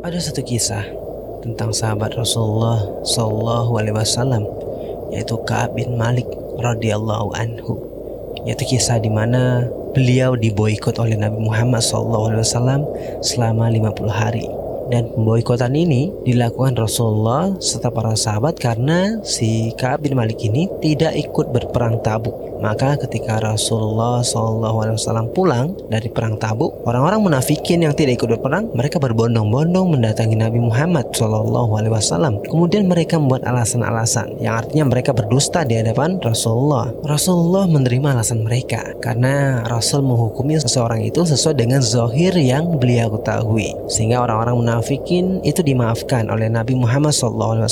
Ada satu kisah tentang sahabat Rasulullah Shallallahu Alaihi Wasallam yaitu Kaab bin Malik radhiyallahu anhu yaitu kisah di mana beliau diboikot oleh Nabi Muhammad SAW selama 50 hari dan pemboikotan ini dilakukan Rasulullah serta para sahabat karena si Ka'ab bin Malik ini tidak ikut berperang tabuk. Maka ketika Rasulullah SAW pulang dari perang tabuk, orang-orang munafikin yang tidak ikut berperang, mereka berbondong-bondong mendatangi Nabi Muhammad SAW. Kemudian mereka membuat alasan-alasan yang artinya mereka berdusta di hadapan Rasulullah. Rasulullah menerima alasan mereka karena Rasul menghukumi seseorang itu sesuai dengan zohir yang beliau ketahui. Sehingga orang-orang munafik munafikin itu dimaafkan oleh Nabi Muhammad SAW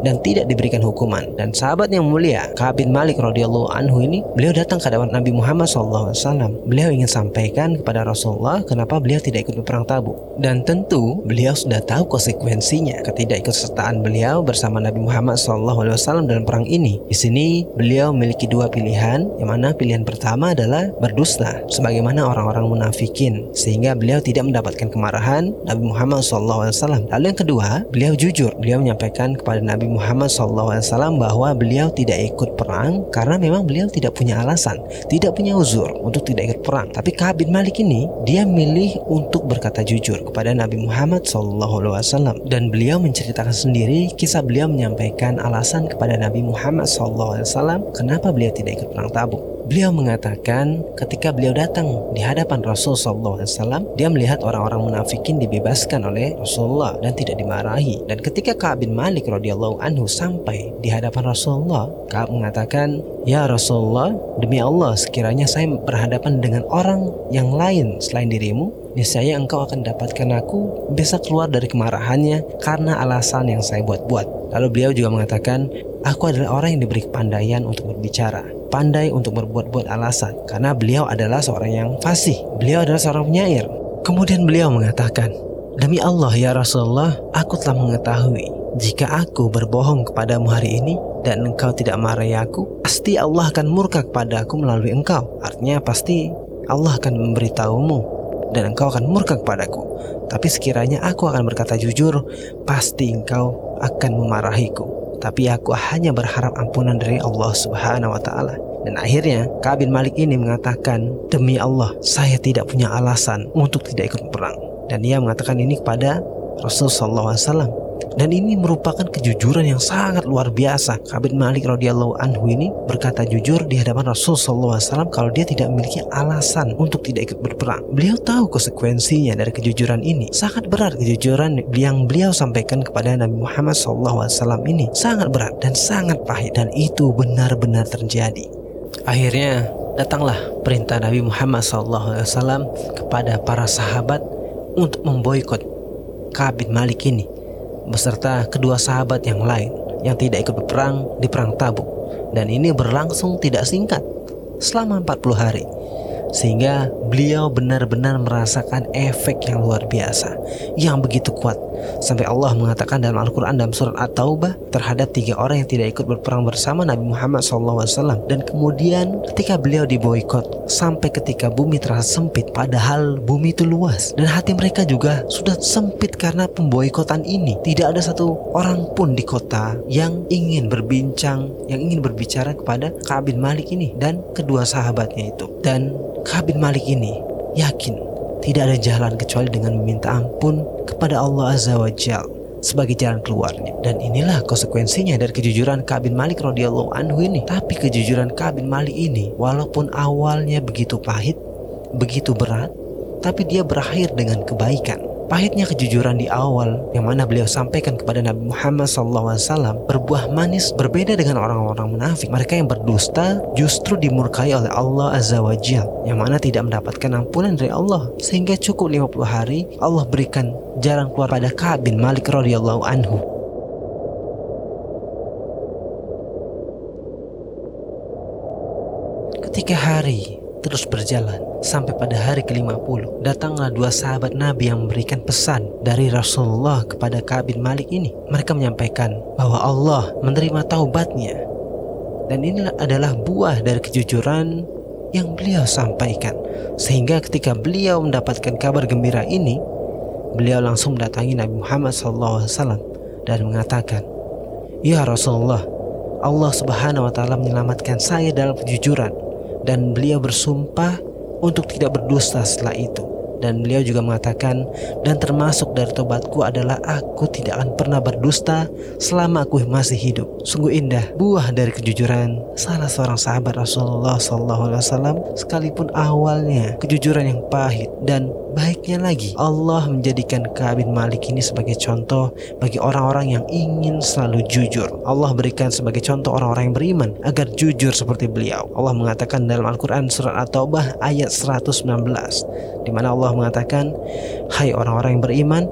dan tidak diberikan hukuman. Dan sahabat yang mulia Ka'ab bin Malik radhiyallahu anhu ini beliau datang ke hadapan Nabi Muhammad SAW. Beliau ingin sampaikan kepada Rasulullah kenapa beliau tidak ikut berperang Tabuk. Dan tentu beliau sudah tahu konsekuensinya ketidakikutsertaan beliau bersama Nabi Muhammad SAW dalam perang ini. Di sini beliau memiliki dua pilihan, yang mana pilihan pertama adalah berdusta, sebagaimana orang-orang munafikin, sehingga beliau tidak mendapatkan kemarahan Nabi Muhammad SAW. Lalu yang kedua, beliau jujur. Beliau menyampaikan kepada Nabi Muhammad SAW bahwa beliau tidak ikut perang karena memang beliau tidak punya alasan, tidak punya uzur untuk tidak ikut perang. Tapi Ka'ab bin Malik ini dia milih untuk berkata jujur kepada Nabi Muhammad SAW dan beliau menceritakan sendiri kisah beliau menyampaikan alasan kepada Nabi Muhammad SAW kenapa beliau tidak ikut perang Tabuk. Beliau mengatakan ketika beliau datang di hadapan Rasul SAW, dia melihat orang-orang munafikin dibebaskan oleh Rasulullah dan tidak dimarahi. Dan ketika Ka'ab bin Malik radhiyallahu anhu sampai di hadapan Rasulullah, Ka'ab mengatakan, "Ya Rasulullah, demi Allah sekiranya saya berhadapan dengan orang yang lain selain dirimu, niscaya engkau akan dapatkan aku bisa keluar dari kemarahannya karena alasan yang saya buat-buat." Lalu beliau juga mengatakan, "Aku adalah orang yang diberi kepandaian untuk berbicara." pandai untuk berbuat-buat alasan karena beliau adalah seorang yang fasih. Beliau adalah seorang penyair. Kemudian beliau mengatakan, Demi Allah ya Rasulullah, aku telah mengetahui jika aku berbohong kepadamu hari ini dan engkau tidak marahi aku, pasti Allah akan murka kepada aku melalui engkau. Artinya pasti Allah akan memberitahumu dan engkau akan murka kepadaku. Tapi sekiranya aku akan berkata jujur, pasti engkau akan memarahiku tapi aku hanya berharap ampunan dari Allah Subhanahu wa taala. Dan akhirnya Ka'ab bin Malik ini mengatakan, "Demi Allah, saya tidak punya alasan untuk tidak ikut perang." Dan ia mengatakan ini kepada Rasulullah SAW. Dan ini merupakan kejujuran yang sangat luar biasa. Kabin Malik radhiyallahu anhu ini berkata jujur di hadapan Rasul SAW kalau dia tidak memiliki alasan untuk tidak ikut berperang. Beliau tahu konsekuensinya dari kejujuran ini. Sangat berat kejujuran yang beliau sampaikan kepada Nabi Muhammad SAW ini. Sangat berat dan sangat pahit dan itu benar-benar terjadi. Akhirnya datanglah perintah Nabi Muhammad SAW kepada para sahabat untuk memboikot Kabin Malik ini beserta kedua sahabat yang lain yang tidak ikut berperang di perang Tabuk. Dan ini berlangsung tidak singkat selama 40 hari sehingga beliau benar-benar merasakan efek yang luar biasa yang begitu kuat sampai Allah mengatakan dalam Al-Quran dalam surat At-Taubah terhadap tiga orang yang tidak ikut berperang bersama Nabi Muhammad SAW. Dan kemudian ketika beliau diboykot sampai ketika bumi terasa sempit padahal bumi itu luas. Dan hati mereka juga sudah sempit karena pemboikotan ini. Tidak ada satu orang pun di kota yang ingin berbincang yang ingin berbicara kepada Ka'ab bin Malik ini dan kedua sahabatnya itu. Dan Ka'ab bin Malik ini yakin tidak ada jalan kecuali dengan meminta ampun kepada Allah Azza wa Jal sebagai jalan keluarnya. Dan inilah konsekuensinya dari kejujuran Ka'ab bin Malik radhiyallahu anhu ini. Tapi kejujuran Ka'ab bin Malik ini walaupun awalnya begitu pahit, begitu berat, tapi dia berakhir dengan kebaikan. Pahitnya kejujuran di awal yang mana beliau sampaikan kepada Nabi Muhammad SAW berbuah manis berbeda dengan orang-orang munafik. Mereka yang berdusta justru dimurkai oleh Allah Azza wa Jal yang mana tidak mendapatkan ampunan dari Allah sehingga cukup 50 hari Allah berikan jalan keluar pada Ka'ab bin Malik radhiyallahu anhu. Ketika hari terus berjalan sampai pada hari ke-50 datanglah dua sahabat Nabi yang memberikan pesan dari Rasulullah kepada Ka'ab bin Malik ini. Mereka menyampaikan bahwa Allah menerima taubatnya. Dan inilah adalah buah dari kejujuran yang beliau sampaikan. Sehingga ketika beliau mendapatkan kabar gembira ini beliau langsung mendatangi Nabi Muhammad SAW dan mengatakan, Ya Rasulullah, Allah Subhanahu wa taala menyelamatkan saya dalam kejujuran. Dan beliau bersumpah untuk tidak berdusta setelah itu dan beliau juga mengatakan dan termasuk dari tobatku adalah aku tidak akan pernah berdusta selama aku masih hidup. Sungguh indah buah dari kejujuran salah seorang sahabat Rasulullah SAW sekalipun awalnya kejujuran yang pahit dan baiknya lagi Allah menjadikan Ka'ab bin Malik ini sebagai contoh bagi orang-orang yang ingin selalu jujur. Allah berikan sebagai contoh orang-orang yang beriman agar jujur seperti beliau. Allah mengatakan dalam Al-Qur'an surat At-Taubah ayat 119 di mana Allah mengatakan, "Hai orang-orang yang beriman,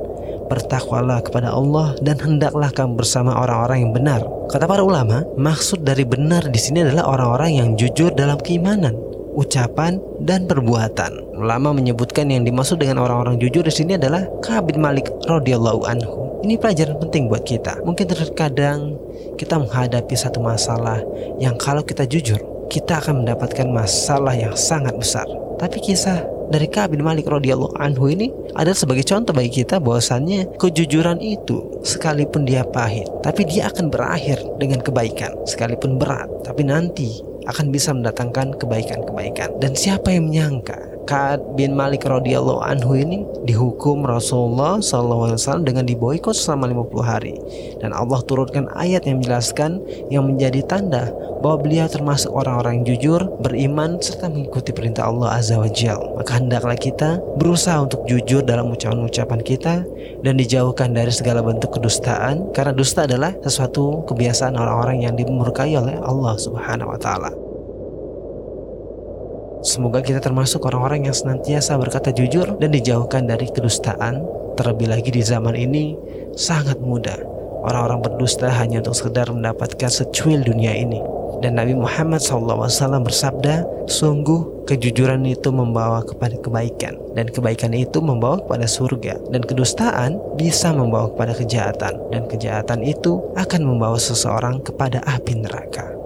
bertakwalah kepada Allah dan hendaklah kamu bersama orang-orang yang benar." Kata para ulama, maksud dari benar di sini adalah orang-orang yang jujur dalam keimanan, ucapan dan perbuatan. Ulama menyebutkan yang dimaksud dengan orang-orang jujur di sini adalah Ka'ab bin Malik radhiyallahu anhu. Ini pelajaran penting buat kita. Mungkin terkadang kita menghadapi satu masalah yang kalau kita jujur, kita akan mendapatkan masalah yang sangat besar. Tapi kisah dari Ka'ab bin Malik radhiyallahu anhu ini adalah sebagai contoh bagi kita bahwasannya kejujuran itu sekalipun dia pahit, tapi dia akan berakhir dengan kebaikan. Sekalipun berat, tapi nanti akan bisa mendatangkan kebaikan-kebaikan. Dan siapa yang menyangka Ka'ab bin Malik radhiyallahu anhu ini dihukum Rasulullah SAW dengan diboikot selama 50 hari dan Allah turunkan ayat yang menjelaskan yang menjadi tanda bahwa beliau termasuk orang-orang jujur, beriman serta mengikuti perintah Allah Azza wa Jal. Maka hendaklah kita berusaha untuk jujur dalam ucapan-ucapan kita dan dijauhkan dari segala bentuk kedustaan karena dusta adalah sesuatu kebiasaan orang-orang yang dimurkai oleh Allah Subhanahu wa taala. Semoga kita termasuk orang-orang yang senantiasa berkata jujur dan dijauhkan dari kedustaan. Terlebih lagi di zaman ini sangat mudah. Orang-orang berdusta hanya untuk sekedar mendapatkan secuil dunia ini. Dan Nabi Muhammad SAW bersabda, sungguh kejujuran itu membawa kepada kebaikan dan kebaikan itu membawa kepada surga dan kedustaan bisa membawa kepada kejahatan dan kejahatan itu akan membawa seseorang kepada api neraka.